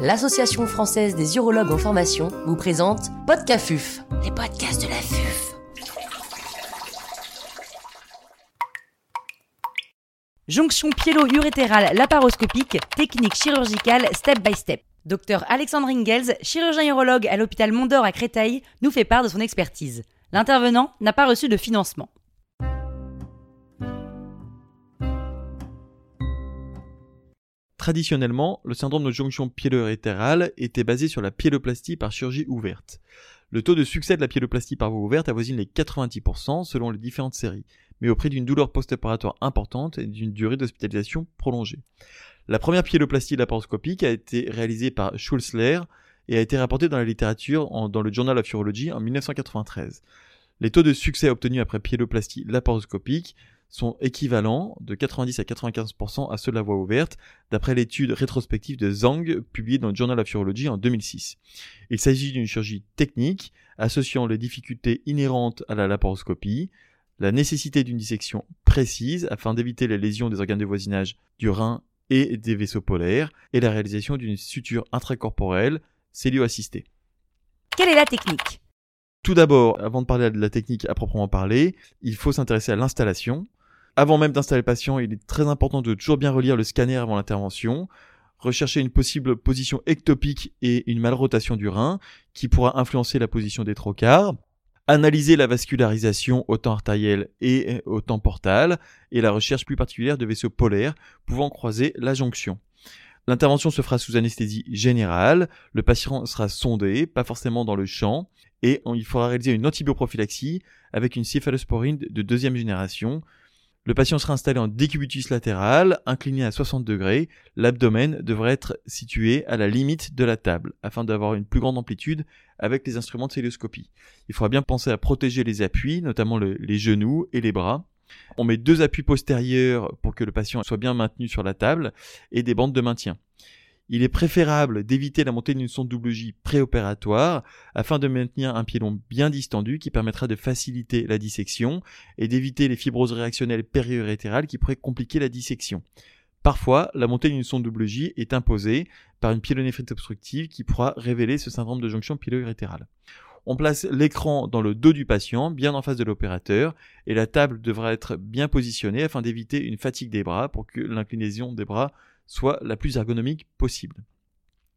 l'Association française des urologues en formation vous présente Podcafuf, les podcasts de la FUF. Jonction piélo-urétérale laparoscopique, technique chirurgicale step by step. Docteur Alexandre Ingels, chirurgien urologue à l'hôpital Mondor à Créteil, nous fait part de son expertise. L'intervenant n'a pas reçu de financement. Traditionnellement, le syndrome de jonction piélo-urétérale était basé sur la piéloplastie par chirurgie ouverte. Le taux de succès de la piéloplastie par voie ouverte avoisine les 90% selon les différentes séries, mais au prix d'une douleur post-opératoire importante et d'une durée d'hospitalisation prolongée. La première piéloplastie laparoscopique a été réalisée par Schulzler et a été rapportée dans la littérature dans le Journal of Urology en 1993. Les taux de succès obtenus après piéloplastie laparoscopique sont équivalents de 90 à 95% à ceux de la voie ouverte, d'après l'étude rétrospective de Zhang publiée dans le Journal of Urology en 2006. Il s'agit d'une chirurgie technique associant les difficultés inhérentes à la laparoscopie, la nécessité d'une dissection précise afin d'éviter les lésions des organes de voisinage du rein et des vaisseaux polaires, et la réalisation d'une suture intracorporelle cellio-assistée. Quelle est la technique? Tout d'abord, avant de parler de la technique à proprement parler, il faut s'intéresser à l'installation. Avant même d'installer le patient, il est très important de toujours bien relire le scanner avant l'intervention, rechercher une possible position ectopique et une malrotation du rein qui pourra influencer la position des trocars, analyser la vascularisation au temps artériel et au temps portal et la recherche plus particulière de vaisseaux polaires pouvant croiser la jonction. L'intervention se fera sous anesthésie générale, le patient sera sondé, pas forcément dans le champ, et il faudra réaliser une antibioprophylaxie avec une céphalosporine de deuxième génération, le patient sera installé en décubitus latéral, incliné à 60 degrés. L'abdomen devrait être situé à la limite de la table, afin d'avoir une plus grande amplitude avec les instruments de célioscopie. Il faudra bien penser à protéger les appuis, notamment les genoux et les bras. On met deux appuis postérieurs pour que le patient soit bien maintenu sur la table et des bandes de maintien. Il est préférable d'éviter la montée d'une sonde double J préopératoire afin de maintenir un pied-long bien distendu qui permettra de faciliter la dissection et d'éviter les fibroses réactionnelles périurétérales qui pourraient compliquer la dissection. Parfois, la montée d'une sonde double J est imposée par une pyélonéphrite obstructive qui pourra révéler ce syndrome de jonction piélo-urétérale. On place l'écran dans le dos du patient, bien en face de l'opérateur, et la table devra être bien positionnée afin d'éviter une fatigue des bras pour que l'inclinaison des bras soit la plus ergonomique possible.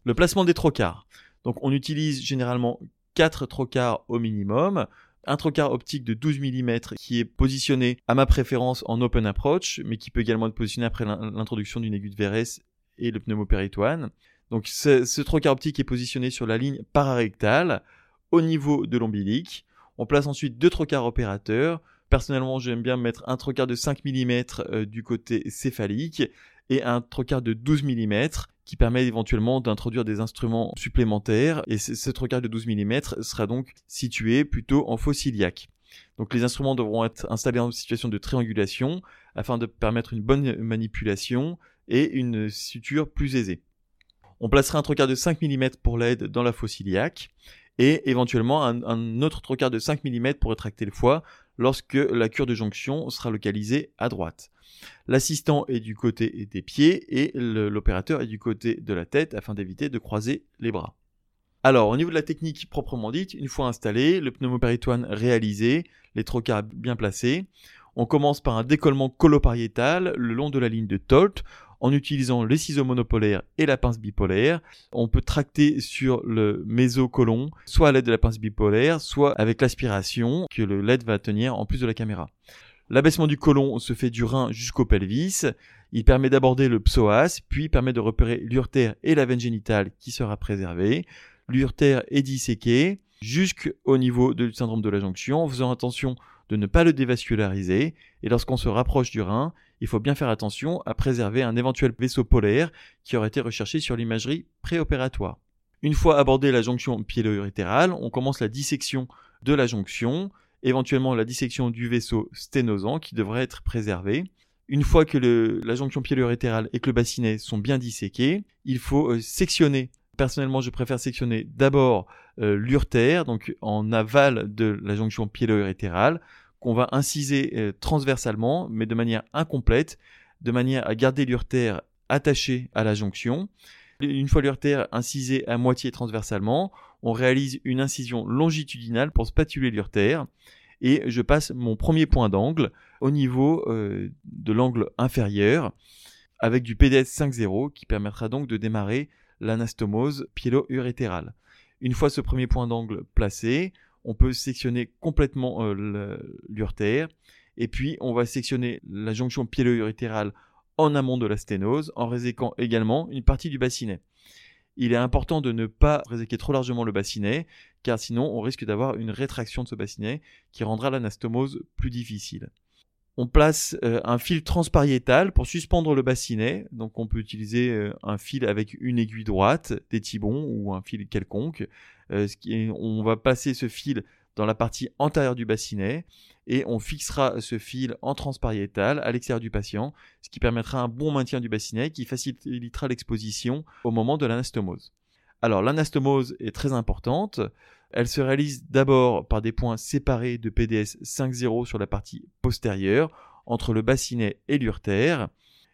Le placement des trocars. Donc on utilise généralement 4 trocars au minimum, un trocar optique de 12 mm qui est positionné à ma préférence en open approach, mais qui peut également être positionné après l'introduction d'une aiguille de Verès et le pneumopéritoine. Donc ce, ce trocar optique est positionné sur la ligne pararectale au niveau de l'ombilique. On place ensuite deux trocars opérateurs. Personnellement, j'aime bien mettre un trocard de 5 mm euh, du côté céphalique et un trocard de 12 mm qui permet éventuellement d'introduire des instruments supplémentaires et ce trocard de 12 mm sera donc situé plutôt en fossiliaque. Donc les instruments devront être installés en situation de triangulation afin de permettre une bonne manipulation et une suture plus aisée. On placera un trocard de 5 mm pour l'aide dans la fossiliaque et éventuellement un, un, autre trocard de 5 mm pour rétracter le foie lorsque la cure de jonction sera localisée à droite. L'assistant est du côté des pieds et l'opérateur est du côté de la tête afin d'éviter de croiser les bras. Alors, au niveau de la technique proprement dite, une fois installé, le pneumopéritoine réalisé, les trocars bien placés, on commence par un décollement colopariétal le long de la ligne de Tolt en utilisant les ciseaux monopolaires et la pince bipolaire. On peut tracter sur le mésocolon, soit à l'aide de la pince bipolaire, soit avec l'aspiration que le LED va tenir en plus de la caméra. L'abaissement du côlon se fait du rein jusqu'au pelvis. Il permet d'aborder le psoas, puis permet de repérer l'urtère et la veine génitale qui sera préservée. L'urtère est disséqué jusqu'au niveau du syndrome de la jonction en faisant attention de ne pas le dévasculariser. Et lorsqu'on se rapproche du rein, il faut bien faire attention à préserver un éventuel vaisseau polaire qui aurait été recherché sur l'imagerie préopératoire. Une fois abordé la jonction piélo-urétérale, on commence la dissection de la jonction éventuellement la dissection du vaisseau sténosant qui devrait être préservé. Une fois que la jonction piélo-urétérale et que le bassinet sont bien disséqués, il faut euh, sectionner. Personnellement, je préfère sectionner d'abord euh, donc en aval de la jonction piélo-urétérale, qu'on va inciser euh, transversalement, mais de manière incomplète, de manière à garder l'urtère attachée à la jonction. Une fois l'urtère incisé à moitié transversalement, on réalise une incision longitudinale pour spatuler l'urtère et je passe mon premier point d'angle au niveau euh, de l'angle inférieur avec du PDS 5.0 qui permettra donc de démarrer l'anastomose piélo-urétérale. Une fois ce premier point d'angle placé, on peut sectionner complètement euh, l'urtère et puis on va sectionner la jonction piélo-urétérale en amont de la sténose en réséquant également une partie du bassinet. Il est important de ne pas réséquer trop largement le bassinet car sinon on risque d'avoir une rétraction de ce bassinet qui rendra l'anastomose plus difficile. On place euh, un fil transpariétal pour suspendre le bassinet. Donc on peut utiliser euh, un fil avec une aiguille droite, des tibons ou un fil quelconque. Euh, on va passer ce fil dans la partie antérieure du bassinet et on fixera ce fil en transpariétal à l'extérieur du patient, ce qui permettra un bon maintien du bassinet qui facilitera l'exposition au moment de l'anastomose. Alors l'anastomose est très importante. Elle se réalise d'abord par des points séparés de PDS 5.0 sur la partie postérieure, entre le bassinet et l'urtère.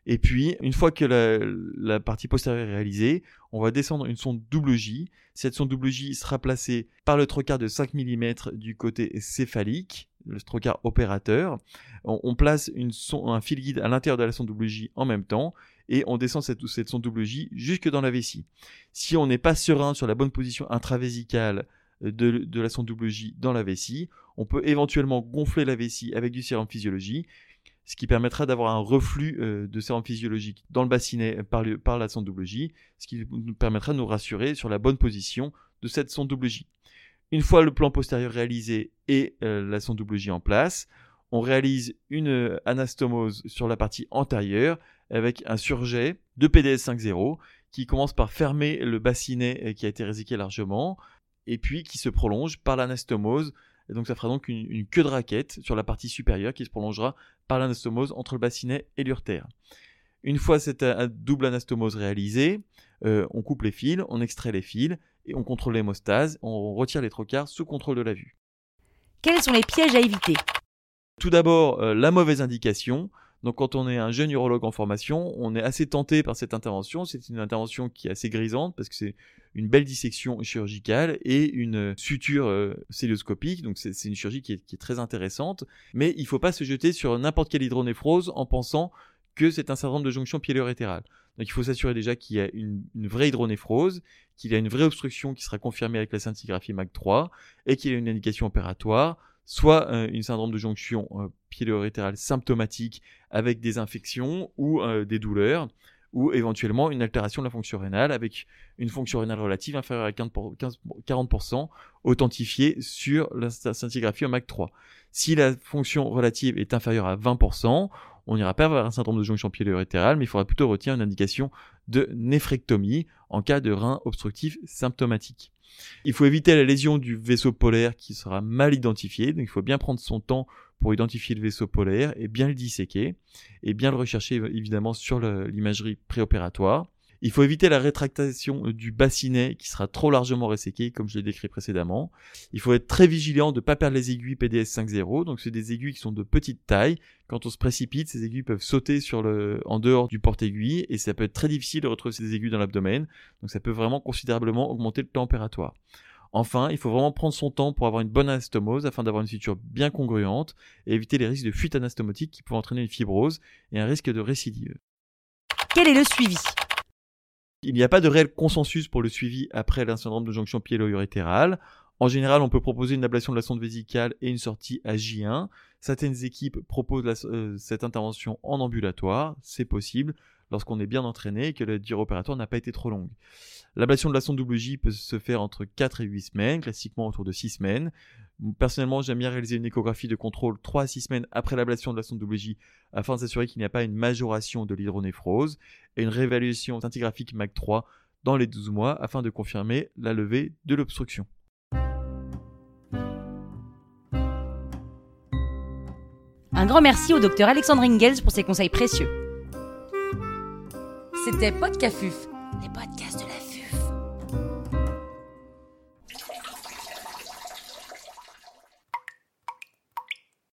Et puis, une fois que la, partie postérieure est réalisée, on va descendre une sonde double J. Cette sonde double J sera placée par le trocard de 5 mm du côté céphalique, le trocard opérateur. On, place un fil guide à l'intérieur de la sonde double J en même temps et on descend cette, cette sonde double J jusque dans la vessie. Si on n'est pas serein sur la bonne position intravésicale de, la sonde double J dans la vessie. On peut éventuellement gonfler la vessie avec du sérum physiologique, ce qui permettra d'avoir un reflux euh, de sérum physiologique dans le bassinet par, par la sonde double J, ce qui nous permettra de nous rassurer sur la bonne position de cette sonde double J. Une fois le plan postérieur réalisé et euh, la sonde double J en place, on réalise une euh, anastomose sur la partie antérieure avec un surjet de PDS 5.0 qui commence par fermer le bassinet qui a été réséqué largement, et puis qui se prolonge par l'anastomose. Et donc ça fera donc une, queue de raquette sur la partie supérieure qui se prolongera par l'anastomose entre le bassinet et l'urtère. Une fois cette euh, double anastomose réalisée, euh, on coupe les fils, on extrait les fils et on contrôle l'hémostase, on retire les trocars sous contrôle de la vue. Quels sont les pièges à éviter? Tout d'abord, euh, la mauvaise indication. Donc quand on est un jeune urologue en formation, on est assez tenté par cette intervention. C'est une intervention qui est assez grisante parce que c'est une belle dissection chirurgicale et une suture euh. Donc c'est une chirurgie qui est, très intéressante. Mais il ne faut pas se jeter sur n'importe quelle hydronéphrose en pensant que c'est un syndrome de jonction piélo-rétérale. Donc il faut s'assurer déjà qu'il y a une, vraie hydronéphrose, qu'il y a une vraie obstruction qui sera confirmée avec la scintigraphie MAC3 et qu'il y a une indication opératoire soit une syndrome de jonction euh, piélo-rétérale symptomatique avec des infections ou des douleurs, ou éventuellement une altération de la fonction rénale avec une fonction rénale relative inférieure à 40% authentifiée sur la scintigraphie au MAC3. Si la fonction relative est inférieure à 20%, on n'ira pas vers un syndrome de jonction piélo-rétérale, mais il faudra plutôt retenir une indication de néphrectomie en cas de rein obstructif symptomatique. Il faut éviter la lésion du vaisseau polaire qui sera mal identifié, donc il faut bien prendre son temps pour identifier le vaisseau polaire et bien le disséquer et bien le rechercher évidemment sur l'imagerie préopératoire. Il faut éviter la rétractation euh, du bassinet qui sera trop largement resséqué, comme je l'ai décrit précédemment. Il faut être très vigilant de ne pas perdre les aiguilles PDS 5.0. Donc, c'est des aiguilles qui sont de petite taille. Quand on se précipite, ces aiguilles peuvent sauter sur le, en dehors du porte-aiguille et ça peut être très difficile de retrouver ces aiguilles dans l'abdomen. Donc, ça peut vraiment considérablement augmenter le temps. Enfin, il faut vraiment prendre son temps pour avoir une bonne anastomose afin d'avoir une suture bien congruente et éviter les risques de fuite anastomotique qui peuvent entraîner une fibrose et un risque de récidive. Quel est le suivi? Il n'y a pas de réel consensus pour le suivi après un de jonction piélo-urétérale. En général, on peut proposer une ablation de la sonde vésicale et une sortie à J1. Certaines équipes proposent euh, cette intervention en ambulatoire, c'est possible lorsqu'on est bien entraîné et que la durée opératoire n'a pas été trop longue. L'ablation de la sonde double J peut se faire entre 4 et 8 semaines, classiquement autour de 6 semaines. Personnellement, j'aime bien réaliser une échographie de contrôle 3 à 6 semaines après l'ablation de la sonde double J afin de s'assurer qu'il n'y a pas une majoration de l'hydronéphrose et une réévaluation scintigraphique MAC 3 dans les 12 mois afin de confirmer la levée de l'obstruction. Un grand merci au docteur Alexandre Ingels pour ses conseils précieux. C'était Podcafuf, les podcasts